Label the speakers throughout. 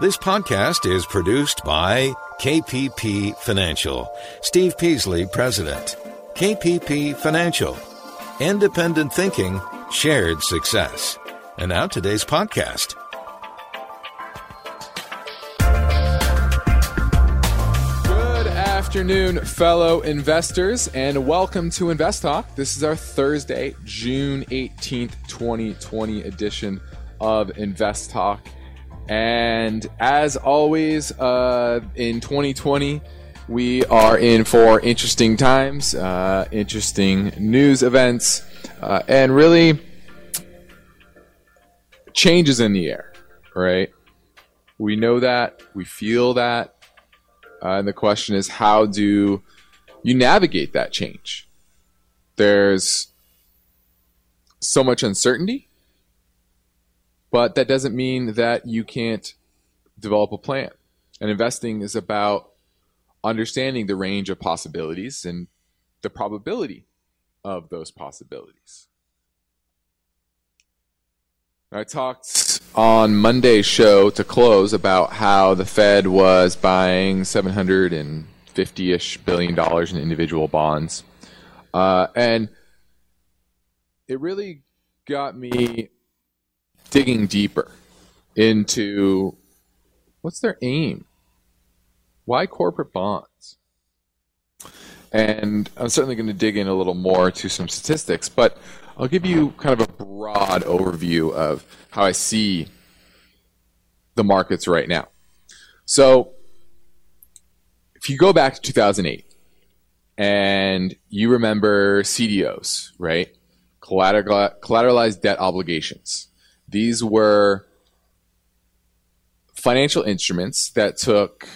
Speaker 1: This podcast is produced by KPP Financial. Steve Peasley, President. KPP Financial. Independent thinking, shared success. And now today's podcast.
Speaker 2: Good afternoon, fellow investors, and welcome to Invest Talk. This is our Thursday, June 18th, 2020 edition of Invest Talk. And as always, uh, in 2020, we are in for interesting times, uh, interesting news events, uh, and really changes in the air, right? We know that, we feel that, uh, and the question is how do you navigate that change? There's so much uncertainty but that doesn't mean that you can't develop a plan. And investing is about understanding the range of possibilities and the probability of those possibilities. I talked on Monday's show to close about how the Fed was buying 750 ish billion dollars in individual bonds. Uh, and it really got me digging deeper into what's their aim? Why corporate bonds? And I'm certainly going to dig in a little more to some statistics, but I'll give you kind of a broad overview of how I see the markets right now. So, if you go back to 2008 and you remember CDOs, right? Collateralized debt obligations these were financial instruments that took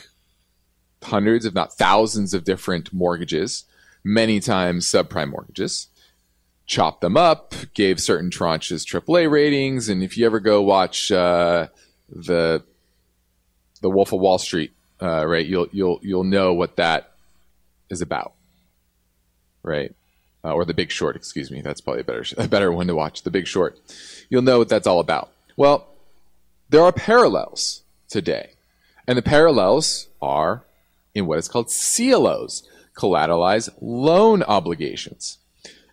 Speaker 2: hundreds, if not thousands, of different mortgages, many times subprime mortgages, chopped them up, gave certain tranches AAA ratings, and if you ever go watch uh, the the Wolf of Wall Street, uh, right, you'll you'll you'll know what that is about, right? Uh, or The Big Short, excuse me. That's probably a better a better one to watch. The Big Short you'll know what that's all about. Well, there are parallels today. And the parallels are in what is called CLOs, collateralized loan obligations.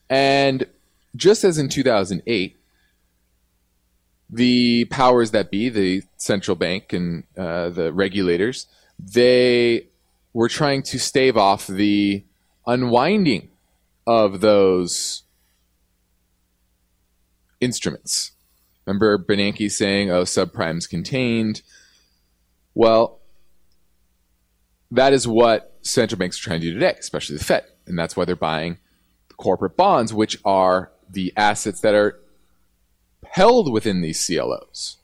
Speaker 2: And just as in 2008, the powers that be, the central bank and uh, the regulators, they were trying to stave off the unwinding of those instruments. Remember Bernanke saying, oh, subprime's contained. Well, that is what central banks are trying to do today, especially the Fed. And that's why they're buying corporate bonds, which are the assets that are held within these CLOs.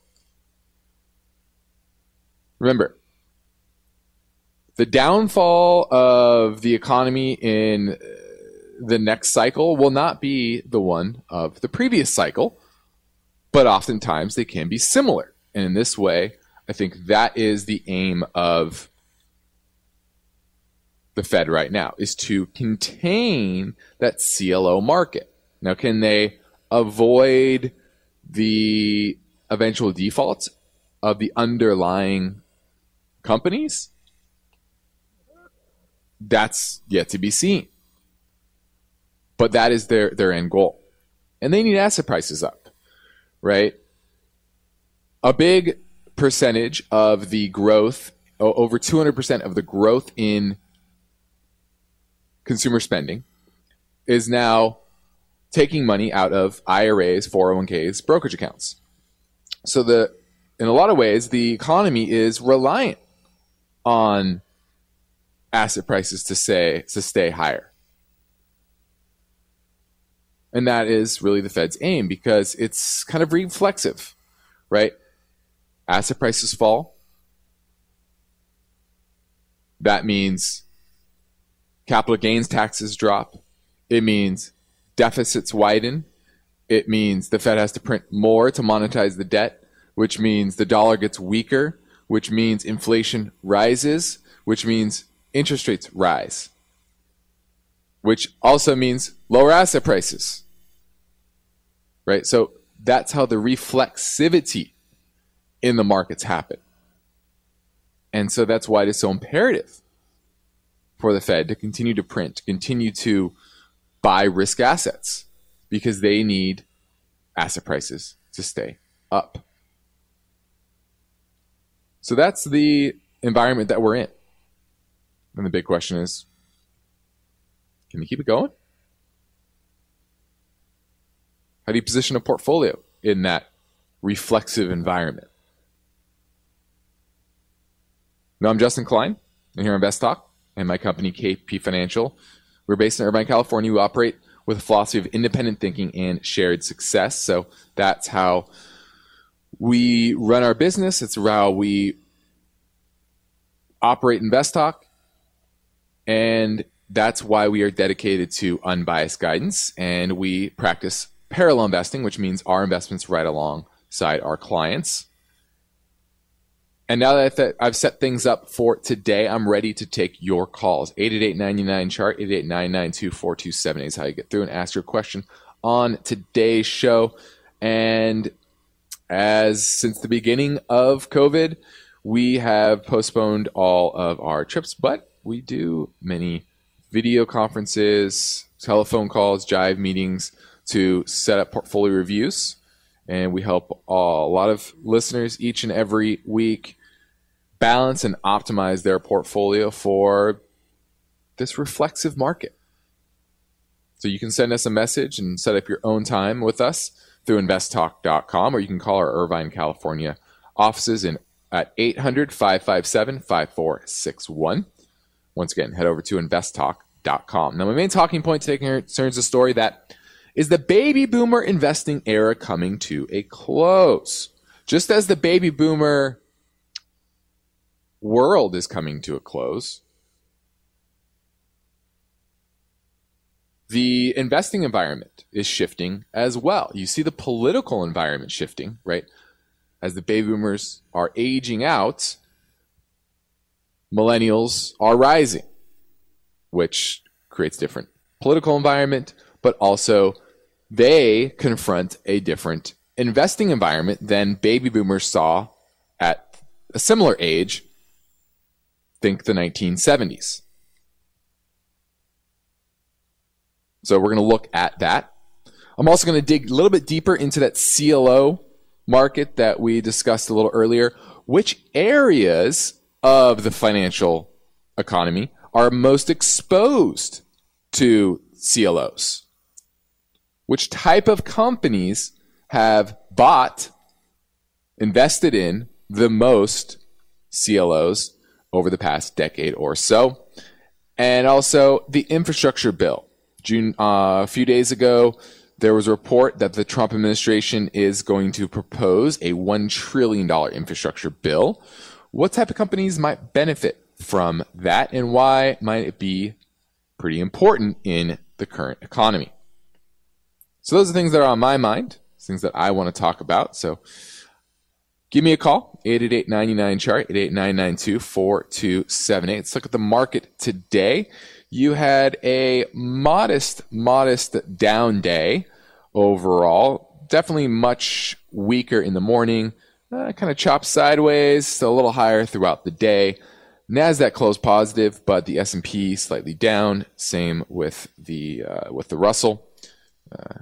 Speaker 2: Remember, the downfall of the economy in the next cycle will not be the one of the previous cycle, but oftentimes they can be similar. And in this way, I think that is the aim of the Fed right now is to contain that CLO market. Now, can they avoid the eventual defaults of the underlying companies? That's yet to be seen. But that is their, their end goal. And they need asset prices up, right? A big percentage of the growth, over 200% of the growth in consumer spending is now taking money out of IRAs, 401ks, brokerage accounts. So the in a lot of ways the economy is reliant on asset prices to say to stay higher. And that is really the Fed's aim because it's kind of reflexive, right? Asset prices fall. That means capital gains taxes drop. It means deficits widen. It means the Fed has to print more to monetize the debt, which means the dollar gets weaker, which means inflation rises, which means interest rates rise, which also means lower asset prices right? So that's how the reflexivity in the markets happen. And so that's why it is so imperative for the Fed to continue to print, to continue to buy risk assets because they need asset prices to stay up. So that's the environment that we're in. And the big question is can we keep it going? How do you position a portfolio in that reflexive environment? Now, I'm Justin Klein, and here on Invest Talk and my company, KP Financial. We're based in Irvine, California. We operate with a philosophy of independent thinking and shared success. So that's how we run our business. It's how we operate Invest Talk. And that's why we are dedicated to unbiased guidance and we practice parallel investing, which means our investments right alongside our clients. And now that I've set things up for today, I'm ready to take your calls. 888 chart 888 is how you get through and ask your question on today's show. And as since the beginning of COVID, we have postponed all of our trips, but we do many video conferences, telephone calls, jive meetings to set up portfolio reviews. And we help a lot of listeners each and every week balance and optimize their portfolio for this reflexive market. So you can send us a message and set up your own time with us through investtalk.com or you can call our Irvine, California offices in at 800 557 5461. Once again, head over to investtalk.com. Now, my main talking point today concerns a story that is the baby boomer investing era coming to a close? Just as the baby boomer world is coming to a close, the investing environment is shifting as well. You see the political environment shifting, right? As the baby boomers are aging out, millennials are rising, which creates different political environment, but also they confront a different investing environment than baby boomers saw at a similar age, think the 1970s. So we're going to look at that. I'm also going to dig a little bit deeper into that CLO market that we discussed a little earlier. Which areas of the financial economy are most exposed to CLOs? Which type of companies have bought, invested in the most CLOs over the past decade or so. And also the infrastructure bill. June, uh, a few days ago, there was a report that the Trump administration is going to propose a $1 trillion infrastructure bill. What type of companies might benefit from that and why might it be pretty important in the current economy? So those are things that are on my mind, things that I want to talk about. So give me a call, 888-99-CHART, 888-992-4278. Let's look at the market today. You had a modest, modest down day overall. Definitely much weaker in the morning. Uh, kind of chopped sideways, still a little higher throughout the day. Nasdaq closed positive, but the S&P slightly down. Same with the uh, with the Russell. Uh,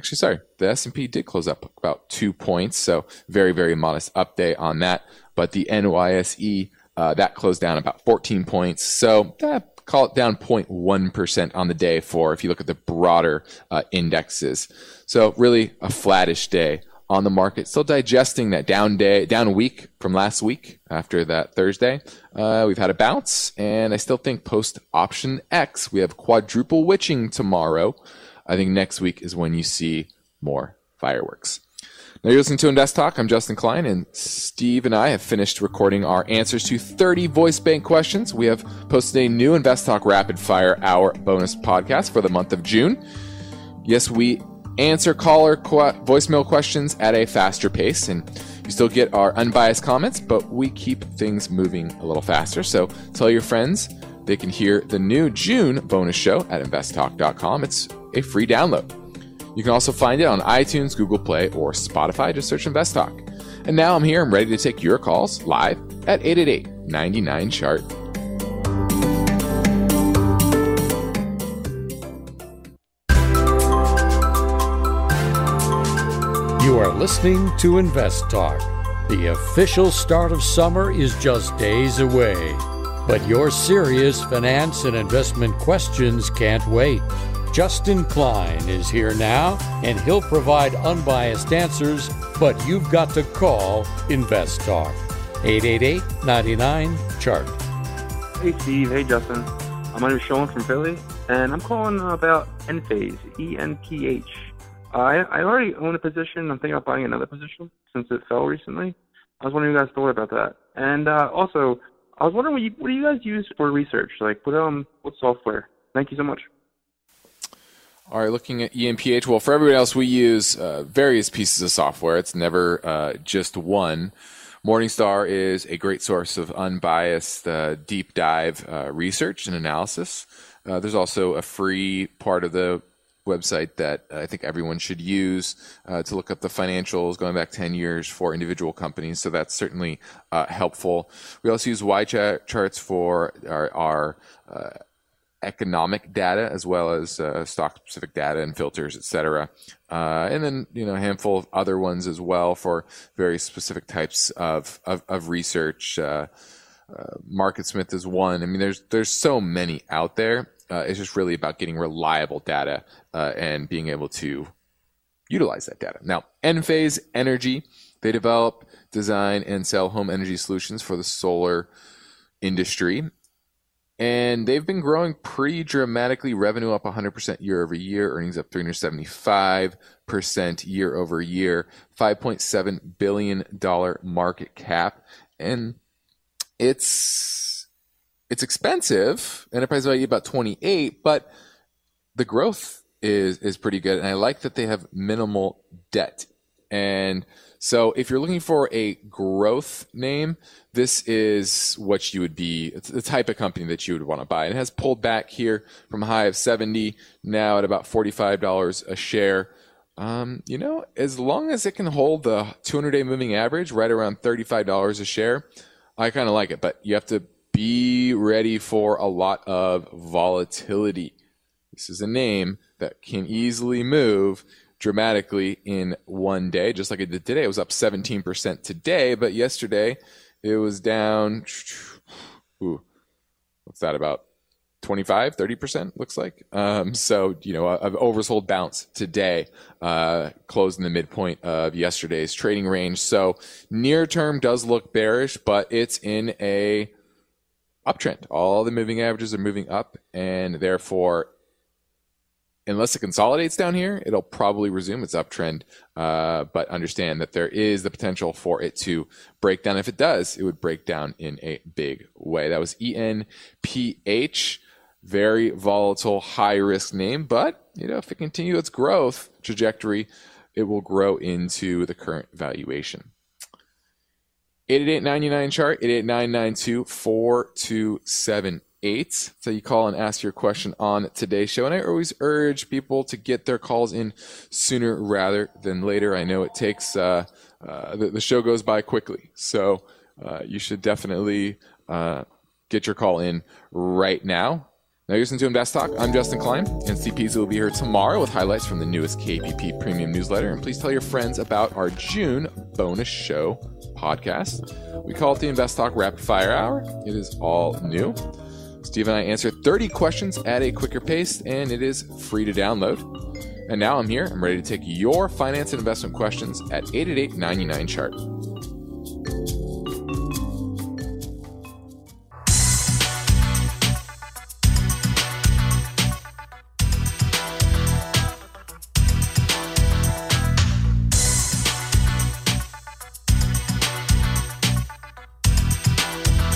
Speaker 2: Actually, sorry, the S&P did close up about two points, so very, very modest update on that. But the NYSE, uh, that closed down about 14 points, so call it down 0.1% on the day for if you look at the broader uh, indexes. So really a flattish day on the market, still digesting that down day, down week from last week after that Thursday. Uh, we've had a bounce, and I still think post option X, we have quadruple witching tomorrow. I think next week is when you see more fireworks. Now you're listening to Invest Talk. I'm Justin Klein, and Steve and I have finished recording our answers to 30 voice bank questions. We have posted a new Invest Talk Rapid Fire Hour bonus podcast for the month of June. Yes, we answer caller qu- voicemail questions at a faster pace, and you still get our unbiased comments, but we keep things moving a little faster. So tell your friends they can hear the new June bonus show at investtalk.com. It's a free download. You can also find it on iTunes, Google Play, or Spotify. Just search Invest Talk. And now I'm here. I'm ready to take your calls live at 888 99 chart.
Speaker 3: You are listening to Invest Talk. The official start of summer is just days away. But your serious finance and investment questions can't wait. Justin Klein is here now, and he'll provide unbiased answers, but you've got to call Invest Talk. 888 99 Chart.
Speaker 4: Hey Steve, hey Justin. My name is Sean from Philly, and I'm calling about Enphase, E N P H. I I already own a position. I'm thinking about buying another position since it fell recently. I was wondering what you guys thought about that. And uh, also, I was wondering what, you, what do you guys use for research? Like, what um, what software? Thank you so much.
Speaker 2: All right, looking at ENPH. Well, for everybody else, we use uh, various pieces of software. It's never uh, just one. Morningstar is a great source of unbiased, uh, deep dive uh, research and analysis. Uh, there's also a free part of the website that I think everyone should use uh, to look up the financials going back 10 years for individual companies. So that's certainly uh, helpful. We also use YCharts for our, our uh, economic data as well as uh, stock specific data and filters, et cetera. Uh, and then, you know, a handful of other ones as well for very specific types of, of, of research. Uh, MarketSmith is one. I mean, there's, there's so many out there uh, it's just really about getting reliable data uh, and being able to utilize that data. Now, Enphase Energy, they develop, design, and sell home energy solutions for the solar industry. And they've been growing pretty dramatically. Revenue up 100% year over year, earnings up 375% year over year, $5.7 billion market cap. And it's it's expensive. Enterprise value about 28, but the growth is is pretty good. And I like that they have minimal debt. And so if you're looking for a growth name, this is what you would be. The type of company that you would want to buy. And it has pulled back here from a high of 70, now at about $45 a share. Um, you know, as long as it can hold the 200 day moving average right around $35 a share, I kind of like it. But you have to be ready for a lot of volatility. This is a name that can easily move dramatically in one day, just like it did today. It was up 17% today, but yesterday it was down. Ooh, what's that about? 25, 30% looks like. Um, so, you know, an oversold bounce today, uh, closed in the midpoint of yesterday's trading range. So near term does look bearish, but it's in a uptrend. All the moving averages are moving up, and therefore, unless it consolidates down here, it'll probably resume its uptrend. Uh, but understand that there is the potential for it to break down. If it does, it would break down in a big way. That was ENPH. Very volatile, high risk name, but you know, if it continues its growth trajectory, it will grow into the current valuation. 888 chart, 888-992-4278. So you call and ask your question on today's show. And I always urge people to get their calls in sooner rather than later. I know it takes, uh, uh, the, the, show goes by quickly. So uh, you should definitely uh, get your call in right now. Now you're listening to Invest Talk. I'm Justin Klein, and CPZ will be here tomorrow with highlights from the newest KPP Premium newsletter. And please tell your friends about our June bonus show podcast. We call it the Invest Talk Rapid Fire Hour. It is all new. Steve and I answer 30 questions at a quicker pace, and it is free to download. And now I'm here. I'm ready to take your finance and investment questions at 888 99 chart.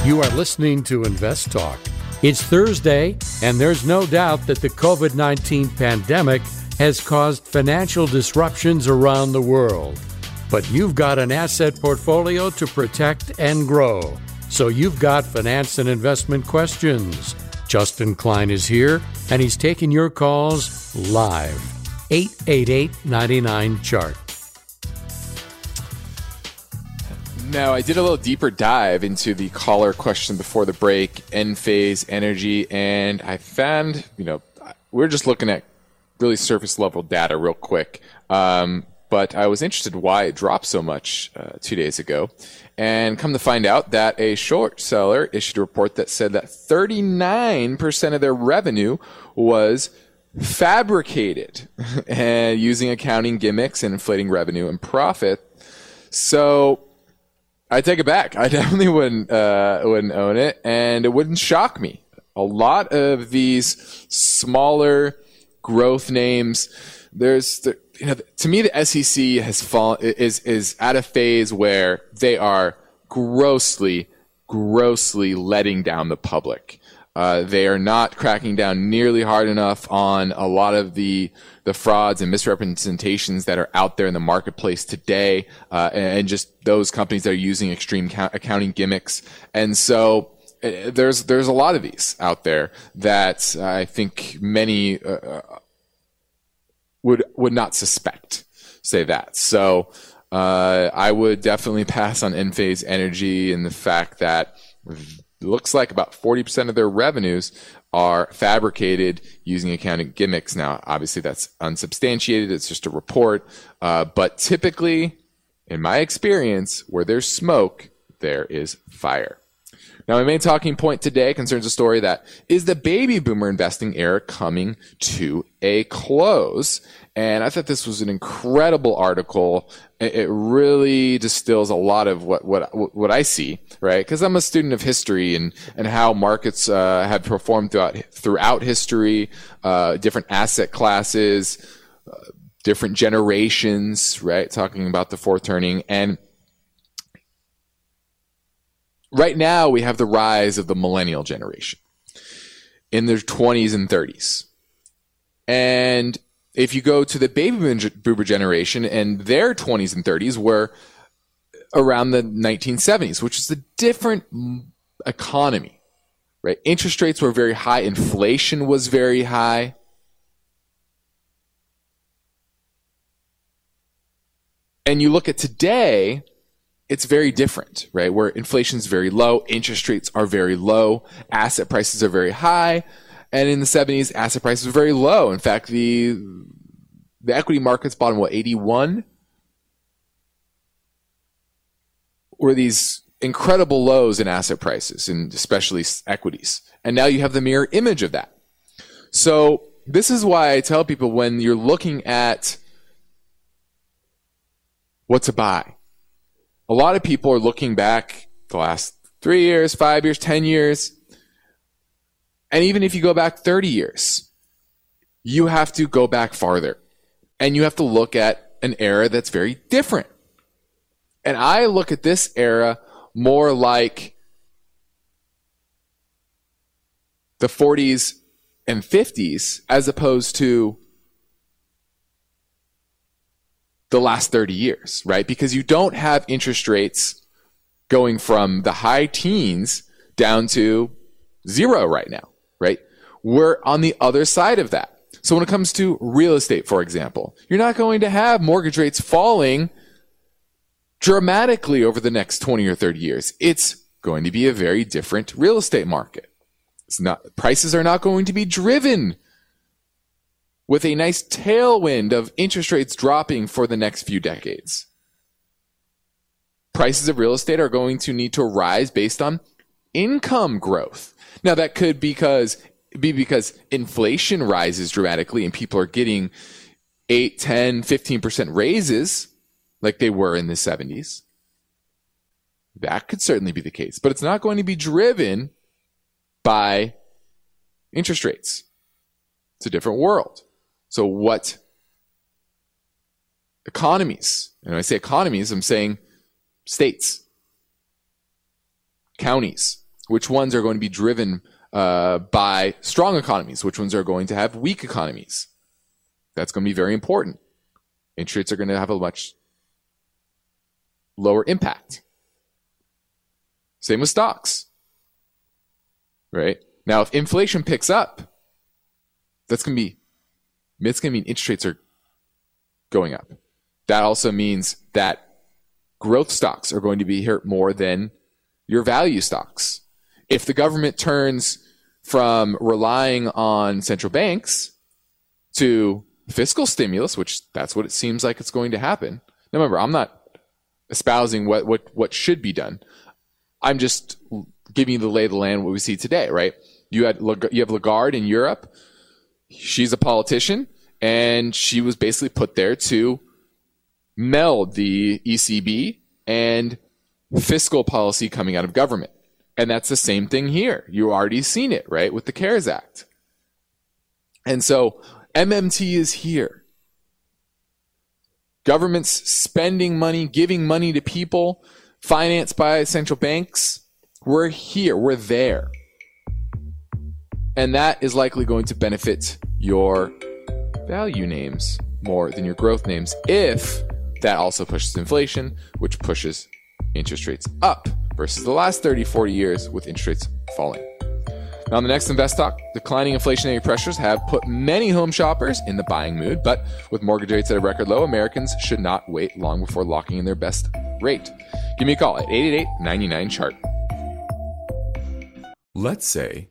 Speaker 3: You are listening to Invest Talk. It's Thursday, and there's no doubt that the COVID 19 pandemic has caused financial disruptions around the world. But you've got an asset portfolio to protect and grow. So you've got finance and investment questions. Justin Klein is here, and he's taking your calls live. 888 99 Chart.
Speaker 2: Now, I did a little deeper dive into the caller question before the break, Enphase Energy, and I found, you know, we're just looking at really surface level data real quick. Um, but I was interested why it dropped so much uh, two days ago. And come to find out that a short seller issued a report that said that 39% of their revenue was fabricated and using accounting gimmicks and inflating revenue and profit. So I take it back. I definitely wouldn't uh, wouldn't own it, and it wouldn't shock me. A lot of these smaller growth names, there's the, you know to me the SEC has fallen is is at a phase where they are grossly grossly letting down the public. Uh, they are not cracking down nearly hard enough on a lot of the the frauds and misrepresentations that are out there in the marketplace today, uh, and just those companies that are using extreme accounting gimmicks. And so uh, there's there's a lot of these out there that I think many uh, would would not suspect. Say that. So uh, I would definitely pass on Enphase Energy and the fact that looks like about 40% of their revenues are fabricated using accounting gimmicks. Now, obviously, that's unsubstantiated. It's just a report. Uh, but typically, in my experience, where there's smoke, there is fire. Now, my main talking point today concerns a story that is the baby boomer investing era coming to a close? And I thought this was an incredible article. It really distills a lot of what, what, what I see, right? Because I'm a student of history and, and how markets uh, have performed throughout, throughout history, uh, different asset classes, uh, different generations, right? Talking about the fourth turning. And right now we have the rise of the millennial generation in their 20s and 30s. And if you go to the baby boomer generation and their 20s and 30s were around the 1970s, which is a different economy, right? Interest rates were very high, inflation was very high. And you look at today, it's very different, right? Where inflation is very low, interest rates are very low, asset prices are very high, and in the 70s, asset prices were very low. In fact, the the equity markets bottom what 81 were these incredible lows in asset prices and especially equities. And now you have the mirror image of that. So this is why I tell people when you're looking at what to buy, a lot of people are looking back the last three years, five years, 10 years, and even if you go back 30 years, you have to go back farther and you have to look at an era that's very different. And I look at this era more like the 40s and 50s as opposed to the last 30 years, right? Because you don't have interest rates going from the high teens down to zero right now right? We're on the other side of that. So when it comes to real estate, for example, you're not going to have mortgage rates falling dramatically over the next 20 or 30 years. It's going to be a very different real estate market. It's not, prices are not going to be driven with a nice tailwind of interest rates dropping for the next few decades. Prices of real estate are going to need to rise based on income growth. Now that could because be because inflation rises dramatically and people are getting 8, 10, 15% raises like they were in the 70s. That could certainly be the case, but it's not going to be driven by interest rates. It's a different world. So what economies, and when I say economies, I'm saying states, counties, which ones are going to be driven uh, by strong economies, which ones are going to have weak economies. That's going to be very important. Interest rates are going to have a much lower impact. Same with stocks. Right? Now, if inflation picks up, that's going to be, it's going to mean interest rates are going up. That also means that growth stocks are going to be hurt more than your value stocks. If the government turns from relying on central banks to fiscal stimulus, which that's what it seems like it's going to happen. Now remember, I'm not espousing what, what, what should be done. I'm just giving you the lay of the land what we see today, right? You had you have Lagarde in Europe. She's a politician, and she was basically put there to meld the ECB and fiscal policy coming out of government. And that's the same thing here. You already seen it, right, with the CARES Act. And so MMT is here. Governments spending money, giving money to people, financed by central banks. We're here. We're there. And that is likely going to benefit your value names more than your growth names if that also pushes inflation, which pushes interest rates up versus the last 30, 40 years with interest rates falling. Now, on the next Invest Talk, declining inflationary pressures have put many home shoppers in the buying mood, but with mortgage rates at a record low, Americans should not wait long before locking in their best rate. Give me a call at 888 99 Chart.
Speaker 5: Let's say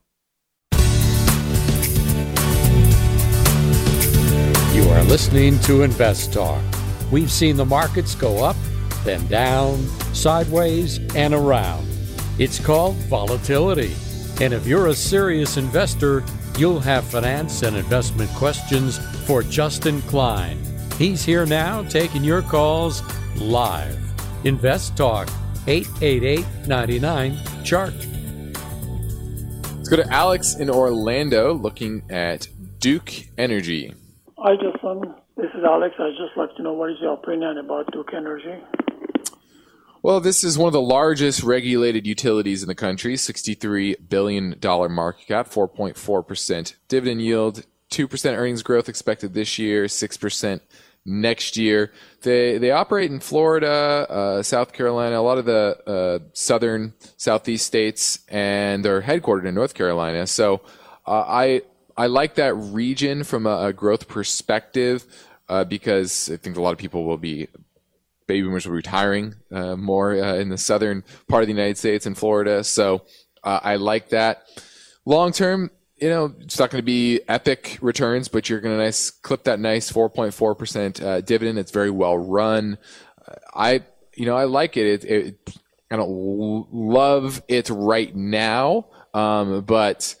Speaker 3: You are listening to Invest Talk. We've seen the markets go up, then down, sideways, and around. It's called volatility. And if you're a serious investor, you'll have finance and investment questions for Justin Klein. He's here now taking your calls live. Invest Talk 888 99 Chart.
Speaker 2: Let's go to Alex in Orlando looking at Duke Energy.
Speaker 6: Hi, Justin. This is Alex. I'd just like to know what is your opinion about Duke Energy.
Speaker 2: Well, this is one of the largest regulated utilities in the country, $63 billion market cap, 4.4% dividend yield, 2% earnings growth expected this year, 6% next year. They they operate in Florida, uh, South Carolina, a lot of the uh, southern southeast states, and they're headquartered in North Carolina. So uh, I I like that region from a, a growth perspective uh, because I think a lot of people will be baby boomers will be retiring uh, more uh, in the southern part of the United States and Florida. So I like that. Long term, you know, it's not going to be epic returns, but you're going to nice clip that nice 4.4% uh, dividend. It's very well run. I, you know, I like it. It, it I don't love it right now, um, but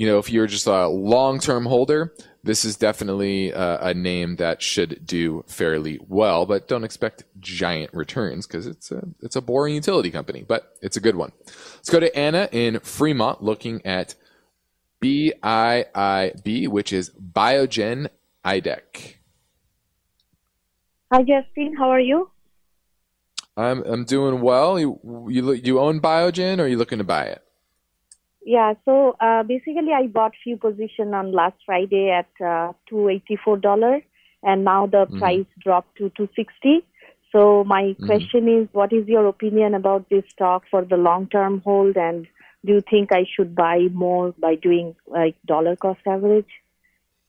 Speaker 2: you know, if you're just a long-term holder, this is definitely a, a name that should do fairly well. But don't expect giant returns because it's a it's a boring utility company, but it's a good one. Let's go to Anna in Fremont, looking at BIIB, which is Biogen IDEC.
Speaker 7: Hi, Justin. How are you?
Speaker 2: I'm I'm doing well. You you you own Biogen, or are you looking to buy it?
Speaker 7: Yeah. So uh, basically, I bought few position on last Friday at uh, two eighty four dollars, and now the mm-hmm. price dropped to two sixty. So my mm-hmm. question is, what is your opinion about this stock for the long term hold and do you think I should buy more by doing like dollar cost average?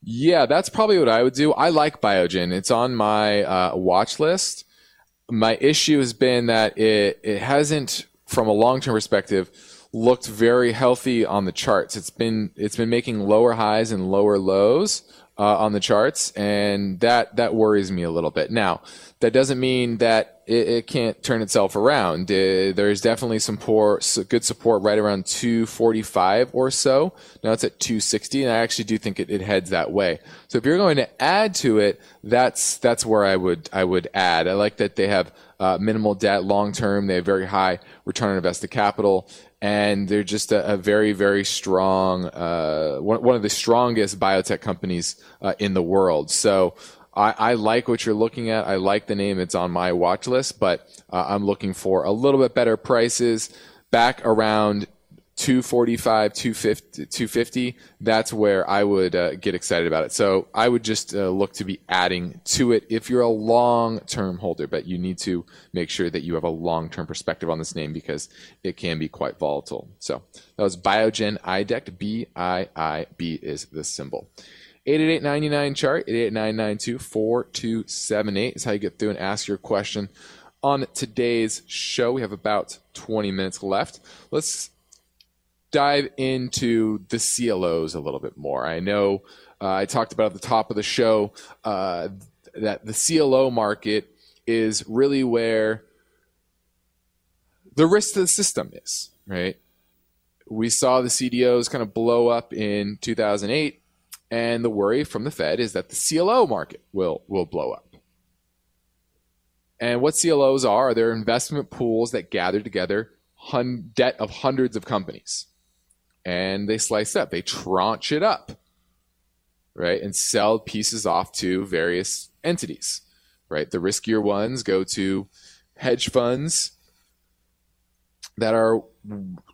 Speaker 2: Yeah, that's probably what I would do. I like Biogen. It's on my uh, watch list. My issue has been that it it hasn't, from a long term perspective, looked very healthy on the charts. It's been it's been making lower highs and lower lows uh, on the charts, and that that worries me a little bit. Now, that doesn't mean that it, it can't turn itself around. Uh, there's definitely some poor, good support right around 245 or so. Now it's at 260, and I actually do think it, it heads that way. So if you're going to add to it, that's that's where I would I would add. I like that they have uh, minimal debt long term. They have very high return on invested capital, and they're just a, a very, very strong, uh, one, one, of the strongest biotech companies uh, in the world. So I, I, like what you're looking at. I like the name. It's on my watch list, but uh, I'm looking for a little bit better prices back around 245 250 250 that's where i would uh, get excited about it. So i would just uh, look to be adding to it if you're a long term holder but you need to make sure that you have a long term perspective on this name because it can be quite volatile. So that was biogen idec b-i-i-b is the symbol. 888-99 chart 888-992-4278 is how you get through and ask your question on today's show. We have about 20 minutes left. Let's dive into the CLOs a little bit more. I know uh, I talked about at the top of the show uh, that the CLO market is really where the risk to the system is, right? We saw the CDOs kind of blow up in 2008, and the worry from the Fed is that the CLO market will will blow up. And what CLOs are, they're investment pools that gather together hun- debt of hundreds of companies and they slice up, they tranche it up, right, and sell pieces off to various entities, right? The riskier ones go to hedge funds that are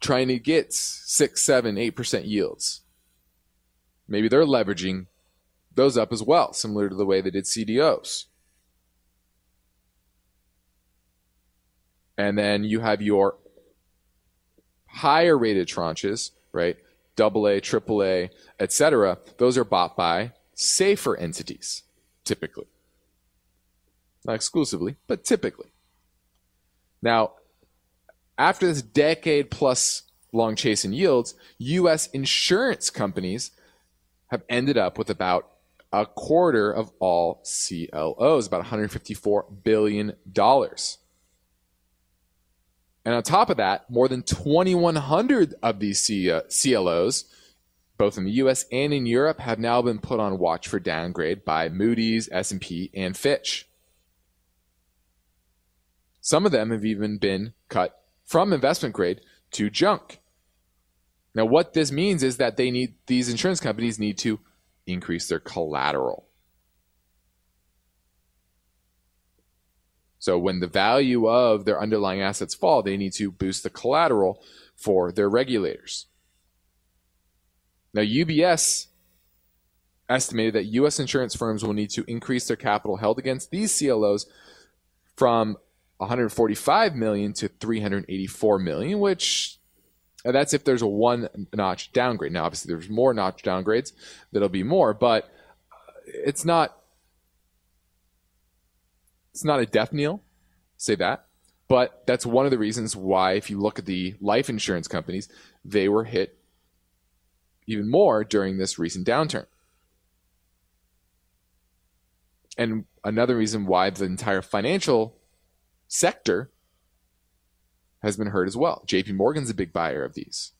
Speaker 2: trying to get six, seven, eight percent yields. Maybe they're leveraging those up as well, similar to the way they did CDOs. And then you have your higher rated tranches right? Double A, triple A, etc. Those are bought by safer entities, typically. Not exclusively, but typically. Now, after this decade plus long chase in yields, U.S. insurance companies have ended up with about a quarter of all CLOs, about $154 billion. And on top of that, more than 2,100 of these CLOs, uh, both in the U.S. and in Europe, have now been put on watch for downgrade by Moody's, S&P, and Fitch. Some of them have even been cut from investment grade to junk. Now, what this means is that they need these insurance companies need to increase their collateral. So when the value of their underlying assets fall, they need to boost the collateral for their regulators. Now, UBS estimated that U.S. insurance firms will need to increase their capital held against these CLOs from 145 million to 384 million, which uh, that's if there's a one notch downgrade. Now, obviously, there's more notch downgrades, that'll be more, but uh, it's not it's not a death knell, say that. But that's one of the reasons why, if you look at the life insurance companies, they were hit even more during this recent downturn. And another reason why the entire financial sector has been hurt as well. JP Morgan's a big buyer of these.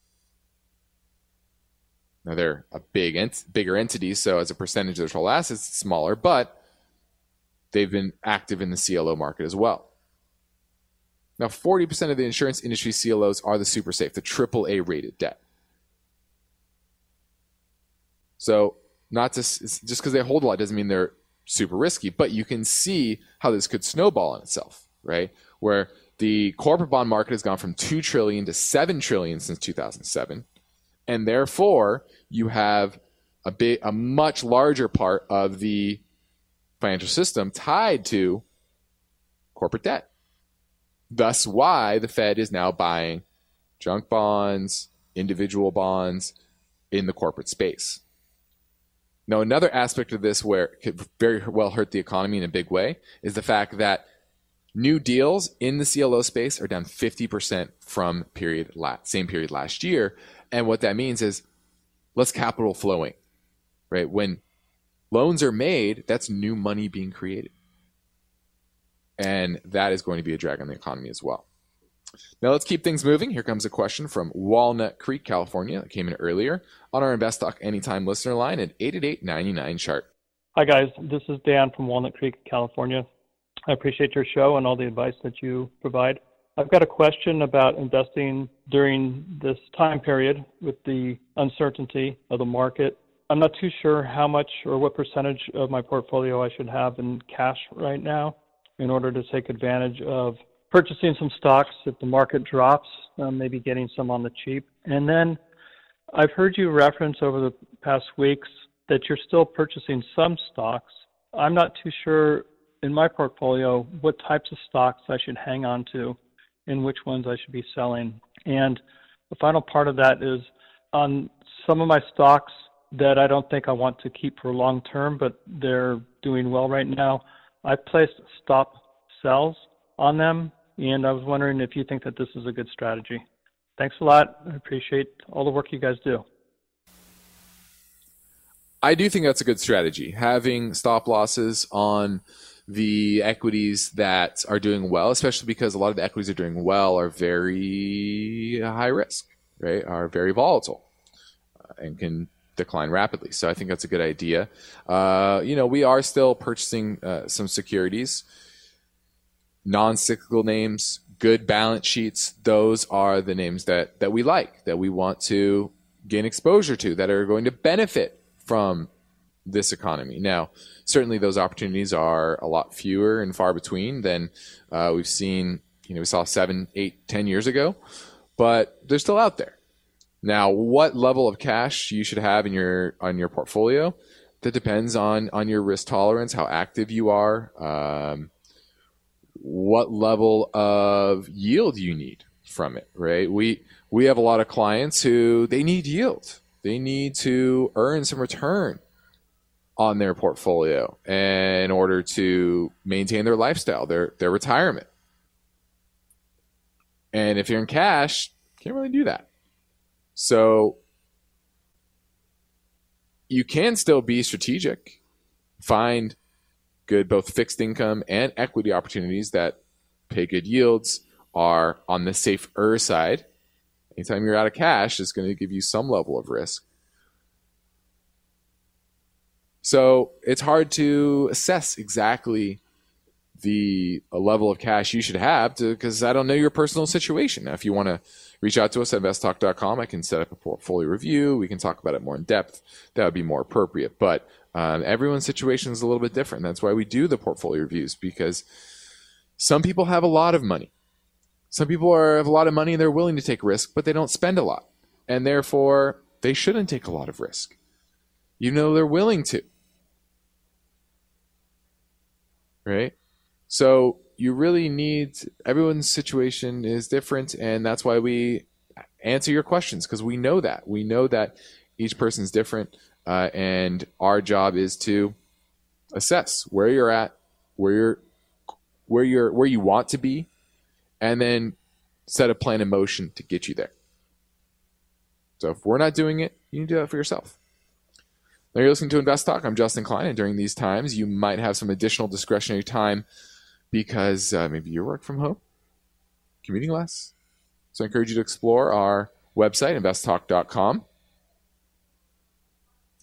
Speaker 2: Now they're a big ent- bigger entity, so as a percentage of their total assets, it's smaller, but they've been active in the CLO market as well. Now, 40% of the insurance industry CLOs are the super safe, the AAA rated debt. So, not just just because they hold a lot doesn't mean they're super risky, but you can see how this could snowball on itself, right? Where the corporate bond market has gone from 2 trillion to 7 trillion since 2007, and therefore you have a big a much larger part of the financial system tied to corporate debt. Thus, why the Fed is now buying junk bonds, individual bonds in the corporate space. Now, another aspect of this where it could very well hurt the economy in a big way is the fact that new deals in the CLO space are down 50% from period la- same period last year. And what that means is less capital flowing, right? When loans are made, that's new money being created. And that is going to be a drag on the economy as well. Now let's keep things moving. Here comes a question from Walnut Creek, California, that came in earlier on our Invest Talk Anytime listener line at 888 chart.
Speaker 8: Hi guys, this is Dan from Walnut Creek, California. I appreciate your show and all the advice that you provide. I've got a question about investing during this time period with the uncertainty of the market I'm not too sure how much or what percentage of my portfolio I should have in cash right now in order to take advantage of purchasing some stocks if the market drops, um, maybe getting some on the cheap. And then I've heard you reference over the past weeks that you're still purchasing some stocks. I'm not too sure in my portfolio what types of stocks I should hang on to and which ones I should be selling. And the final part of that is on some of my stocks, that I don't think I want to keep for long term, but they're doing well right now. I placed stop sells on them, and I was wondering if you think that this is a good strategy. Thanks a lot. I appreciate all the work you guys do.
Speaker 2: I do think that's a good strategy. Having stop losses on the equities that are doing well, especially because a lot of the equities are doing well, are very high risk, right? Are very volatile uh, and can decline rapidly. So I think that's a good idea. Uh, you know, we are still purchasing uh, some securities, non cyclical names, good balance sheets. Those are the names that, that we like, that we want to gain exposure to, that are going to benefit from this economy. Now, certainly those opportunities are a lot fewer and far between than uh, we've seen, you know, we saw seven, eight, ten years ago, but they're still out there. Now, what level of cash you should have in your on your portfolio that depends on on your risk tolerance, how active you are, um, what level of yield you need from it. Right? We we have a lot of clients who they need yield. They need to earn some return on their portfolio in order to maintain their lifestyle, their their retirement. And if you're in cash, can't really do that. So you can still be strategic, find good both fixed income and equity opportunities that pay good yields, are on the safer side. Anytime you're out of cash, it's going to give you some level of risk. So it's hard to assess exactly the level of cash you should have because I don't know your personal situation. Now, if you want to reach out to us at investtalk.com, I can set up a portfolio review. We can talk about it more in depth. That would be more appropriate. But um, everyone's situation is a little bit different. That's why we do the portfolio reviews because some people have a lot of money. Some people are, have a lot of money and they're willing to take risk, but they don't spend a lot. And therefore, they shouldn't take a lot of risk, You know, they're willing to. Right? So you really need everyone's situation is different, and that's why we answer your questions because we know that we know that each person's different, uh, and our job is to assess where you're at, where you're, where you're, where you want to be, and then set a plan in motion to get you there. So if we're not doing it, you need to do it for yourself. Now you're listening to Invest Talk. I'm Justin Klein, and during these times, you might have some additional discretionary time because uh, maybe you work from home, commuting less. So I encourage you to explore our website, investtalk.com.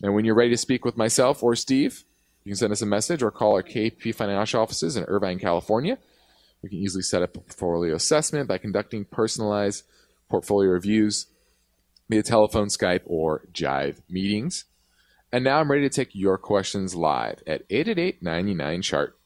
Speaker 2: And when you're ready to speak with myself or Steve, you can send us a message or call our KP Financial offices in Irvine, California. We can easily set up a portfolio assessment by conducting personalized portfolio reviews via telephone, Skype, or Jive meetings. And now I'm ready to take your questions live at 888 99 chart.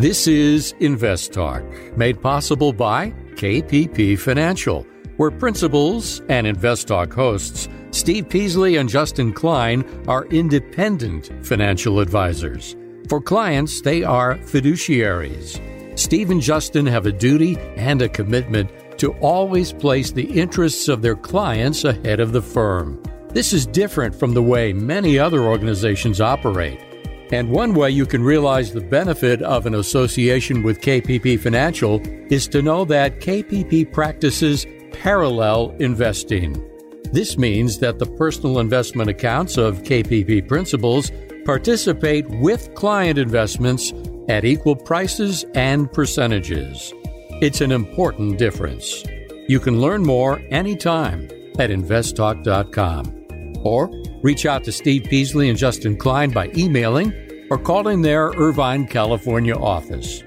Speaker 3: This is Invest Talk, made possible by KPP Financial, where principals and Invest Talk hosts Steve Peasley and Justin Klein are independent financial advisors. For clients, they are fiduciaries. Steve and Justin have a duty and a commitment to always place the interests of their clients ahead of the firm. This is different from the way many other organizations operate. And one way you can realize the benefit of an association with KPP Financial is to know that KPP practices parallel investing. This means that the personal investment accounts of KPP principals participate with client investments at equal prices and percentages. It's an important difference. You can learn more anytime at investtalk.com or reach out to Steve Peasley and Justin Klein by emailing or calling their Irvine, California office.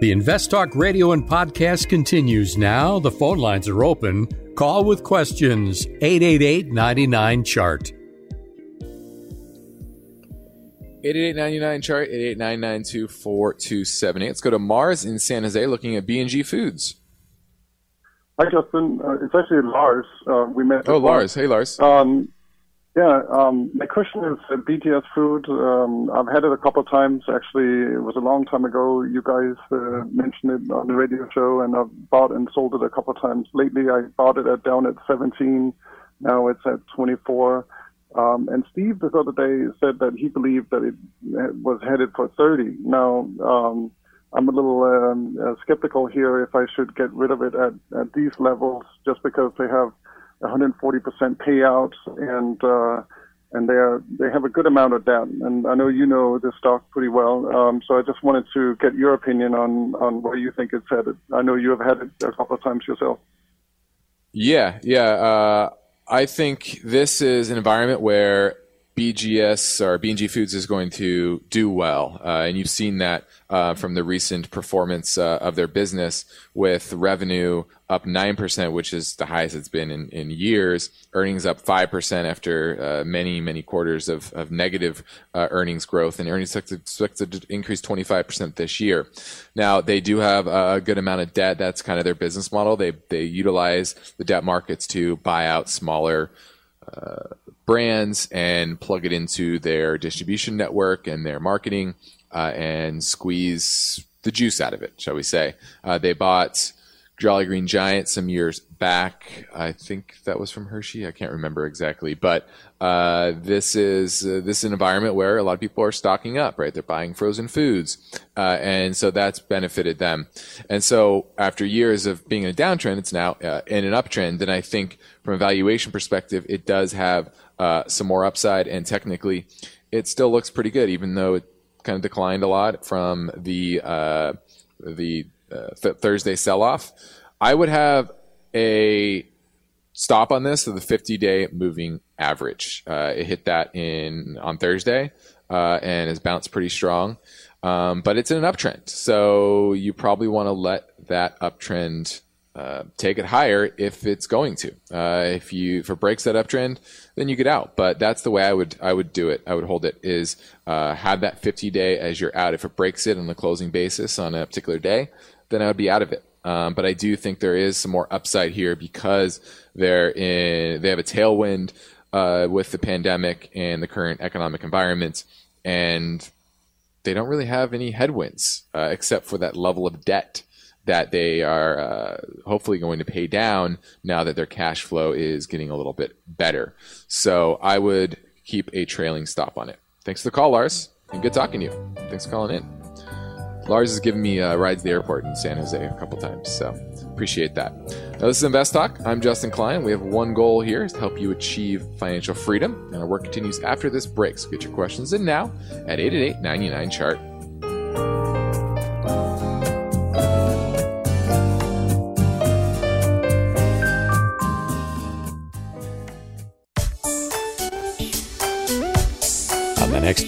Speaker 3: The Invest Talk radio and podcast continues now. The phone lines are open. Call with questions 888 99 Chart.
Speaker 2: 8899 chart 88992428. Let's go to Mars in San Jose looking at B&G Foods.
Speaker 9: Hi, Justin. Uh, it's actually Lars. Uh, we met.
Speaker 2: Oh, Lars. Hey, Lars.
Speaker 9: Um, yeah, um, my question is uh, BGS Food. Um, I've had it a couple of times. Actually, it was a long time ago. You guys uh, mentioned it on the radio show, and I've bought and sold it a couple of times. Lately, I bought it at down at 17. Now it's at 24. Um, and Steve this other day said that he believed that it was headed for 30. Now, um, I'm a little um, uh, skeptical here if I should get rid of it at, at these levels just because they have 140% payouts and uh, and they are they have a good amount of debt. And I know you know this stock pretty well, um, so I just wanted to get your opinion on on where you think it's headed. I know you have had it a couple of times yourself.
Speaker 2: Yeah, yeah. Uh, I think this is an environment where BGS or B&G Foods is going to do well, uh, and you've seen that uh, from the recent performance uh, of their business with revenue up 9%, which is the highest it's been in, in years. Earnings up 5% after uh, many, many quarters of, of negative uh, earnings growth, and earnings expected to increase 25% this year. Now, they do have a good amount of debt. That's kind of their business model. They, they utilize the debt markets to buy out smaller uh, brands and plug it into their distribution network and their marketing uh, and squeeze the juice out of it, shall we say. Uh, they bought Jolly Green Giant some years back. I think that was from Hershey. I can't remember exactly, but uh, this is uh, this is an environment where a lot of people are stocking up. Right, they're buying frozen foods, uh, and so that's benefited them. And so after years of being in a downtrend, it's now uh, in an uptrend. And I think from a valuation perspective, it does have uh, some more upside, and technically, it still looks pretty good, even though it kind of declined a lot from the uh, the uh, th- Thursday sell off. I would have a stop on this of the 50 day moving average. Uh, it hit that in on Thursday. uh, and has bounced pretty strong. Um, but it's in an uptrend, so you probably want to let that uptrend uh, take it higher if it's going to. Uh, if you if it breaks that uptrend, then you get out. But that's the way I would I would do it. I would hold it is uh, have that 50 day as you're out. If it breaks it on the closing basis on a particular day, then I would be out of it. Um, but I do think there is some more upside here because they're in they have a tailwind uh, with the pandemic and the current economic environment, and they don't really have any headwinds uh, except for that level of debt that they are uh, hopefully going to pay down now that their cash flow is getting a little bit better. So I would keep a trailing stop on it. Thanks for the call, Lars, and good talking to you. Thanks for calling in. Lars has given me uh, rides to the airport in San Jose a couple times, so appreciate that. Now, this is Invest Talk. I'm Justin Klein. We have one goal here is to help you achieve financial freedom, and our work continues after this break. So get your questions in now at 888 99 chart.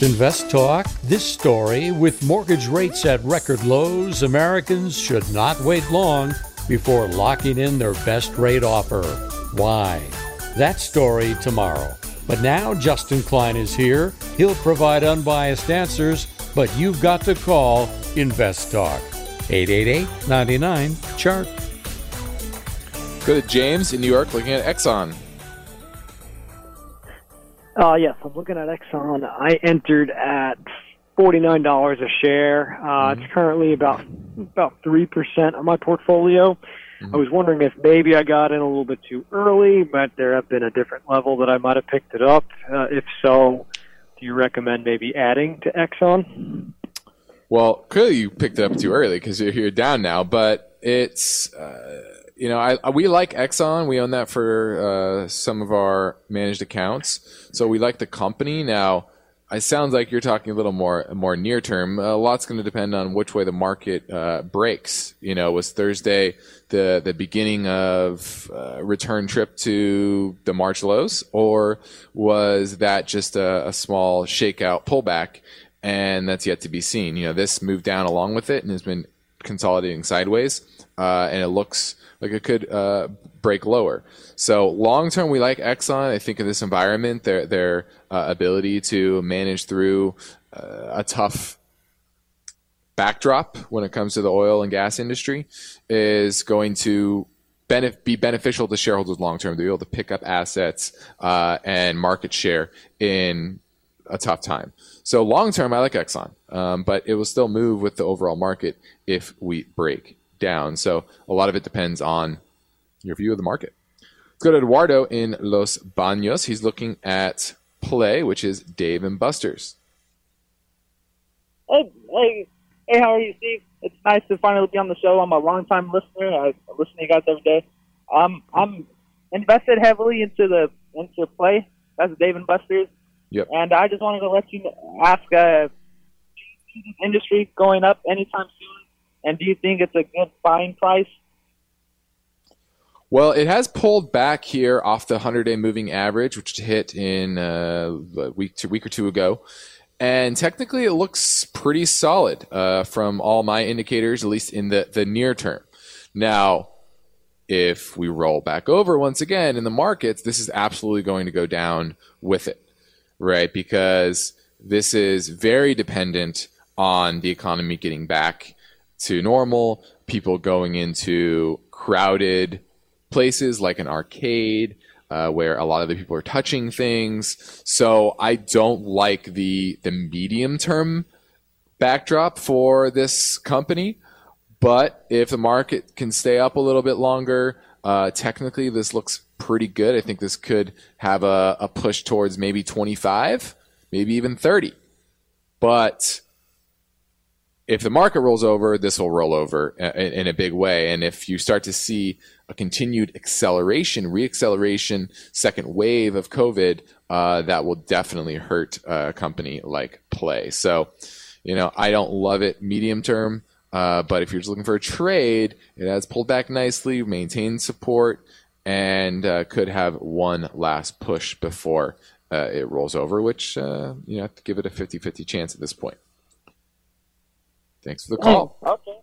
Speaker 3: Invest Talk. This story with mortgage rates at record lows, Americans should not wait long before locking in their best rate offer. Why? That story tomorrow. But now Justin Klein is here. He'll provide unbiased answers, but you've got to call Invest Talk. 888 99 Chart.
Speaker 2: Go to James in New York looking at Exxon.
Speaker 10: Uh, yes, I'm looking at Exxon. I entered at forty-nine dollars a share. Uh, mm-hmm. It's currently about about three percent of my portfolio. Mm-hmm. I was wondering if maybe I got in a little bit too early, but there have been a different level that I might have picked it up. Uh, if so, do you recommend maybe adding to Exxon?
Speaker 2: Well, clearly you picked it up too early because you're, you're down now, but it's. Uh, you know, I, we like Exxon. We own that for uh, some of our managed accounts. So we like the company. Now, it sounds like you're talking a little more more near term. A lot's going to depend on which way the market uh, breaks. You know, was Thursday the the beginning of a uh, return trip to the March lows, or was that just a, a small shakeout pullback? And that's yet to be seen. You know, this moved down along with it and has been consolidating sideways, uh, and it looks like it could uh, break lower. So long term, we like Exxon. I think in this environment, their their uh, ability to manage through uh, a tough backdrop when it comes to the oil and gas industry is going to be beneficial to shareholders long term. They'll be able to pick up assets uh, and market share in a tough time. So long term, I like Exxon, um, but it will still move with the overall market if we break down. So a lot of it depends on your view of the market. Let's go to Eduardo in Los Baños. He's looking at Play, which is Dave and Buster's.
Speaker 11: Hey, hey, hey, how are you, Steve? It's nice to finally be on the show. I'm a long-time listener. I listen to you guys every day. Um, I'm invested heavily into the into Play. That's Dave and Buster's.
Speaker 2: Yep.
Speaker 11: And I just wanted to let you ask, uh, industry going up anytime soon? And do you think it's a good buying price?
Speaker 2: Well, it has pulled back here off the 100-day moving average, which hit in uh, a week, two, week or two ago. And technically, it looks pretty solid uh, from all my indicators, at least in the, the near term. Now, if we roll back over once again in the markets, this is absolutely going to go down with it, right? Because this is very dependent on the economy getting back to normal, people going into crowded places like an arcade. Uh, where a lot of the people are touching things. So I don't like the the medium term backdrop for this company. But if the market can stay up a little bit longer, uh, technically this looks pretty good. I think this could have a, a push towards maybe 25, maybe even 30. But if the market rolls over, this will roll over in, in, a big way. And if you start to see a continued acceleration, reacceleration, second wave of COVID, uh, that will definitely hurt a company like Play. So, you know, I don't love it medium term, uh, but if you're just looking for a trade, it has pulled back nicely, maintained support, and uh, could have one last push before uh, it rolls over, which uh, you to give it a 50 50 chance at this point. Thanks for the call.
Speaker 11: Okay.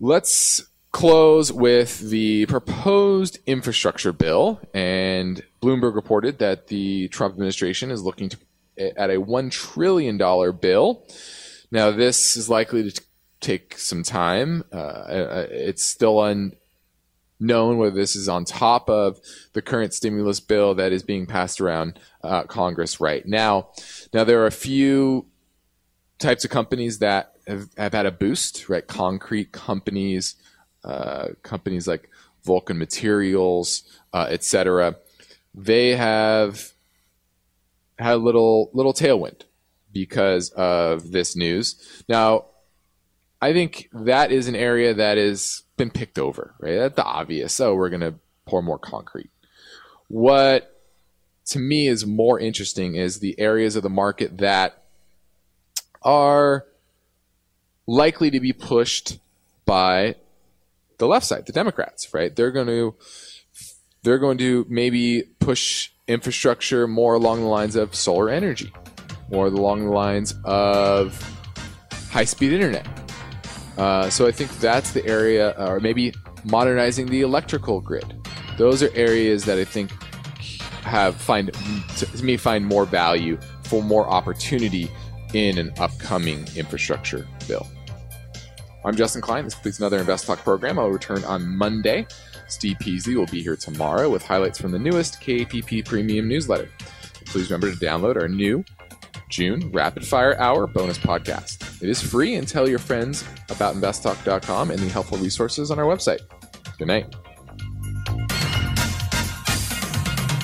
Speaker 2: Let's close with the proposed infrastructure bill. And Bloomberg reported that the Trump administration is looking to, at a $1 trillion bill. Now, this is likely to take some time. Uh, uh it's still unknown whether this is on top of the current stimulus bill that is being passed around uh, Congress right now. Now, there are a few types of companies that have, have had a boost, right? Concrete companies, uh, companies like Vulcan Materials, uh, etc. They have had a little little tailwind because of this news. Now, I think that is an area that has been picked over, right? That's the obvious. Oh, we're going to pour more concrete. What to me is more interesting is the areas of the market that are likely to be pushed by the left side, the Democrats, right? They're going to they're going to maybe push infrastructure more along the lines of solar energy, more along the lines of high speed internet. Uh, so I think that's the area, or maybe modernizing the electrical grid. Those are areas that I think have find to me find more value for more opportunity in an upcoming infrastructure bill. I'm Justin Klein. This completes another Invest Talk program. I'll return on Monday. Steve Peasley will be here tomorrow with highlights from the newest KPP Premium newsletter. Please remember to download our new June Rapid Fire Hour bonus podcast. It is free and tell your friends about investtalk.com and the helpful resources on our website. Good night.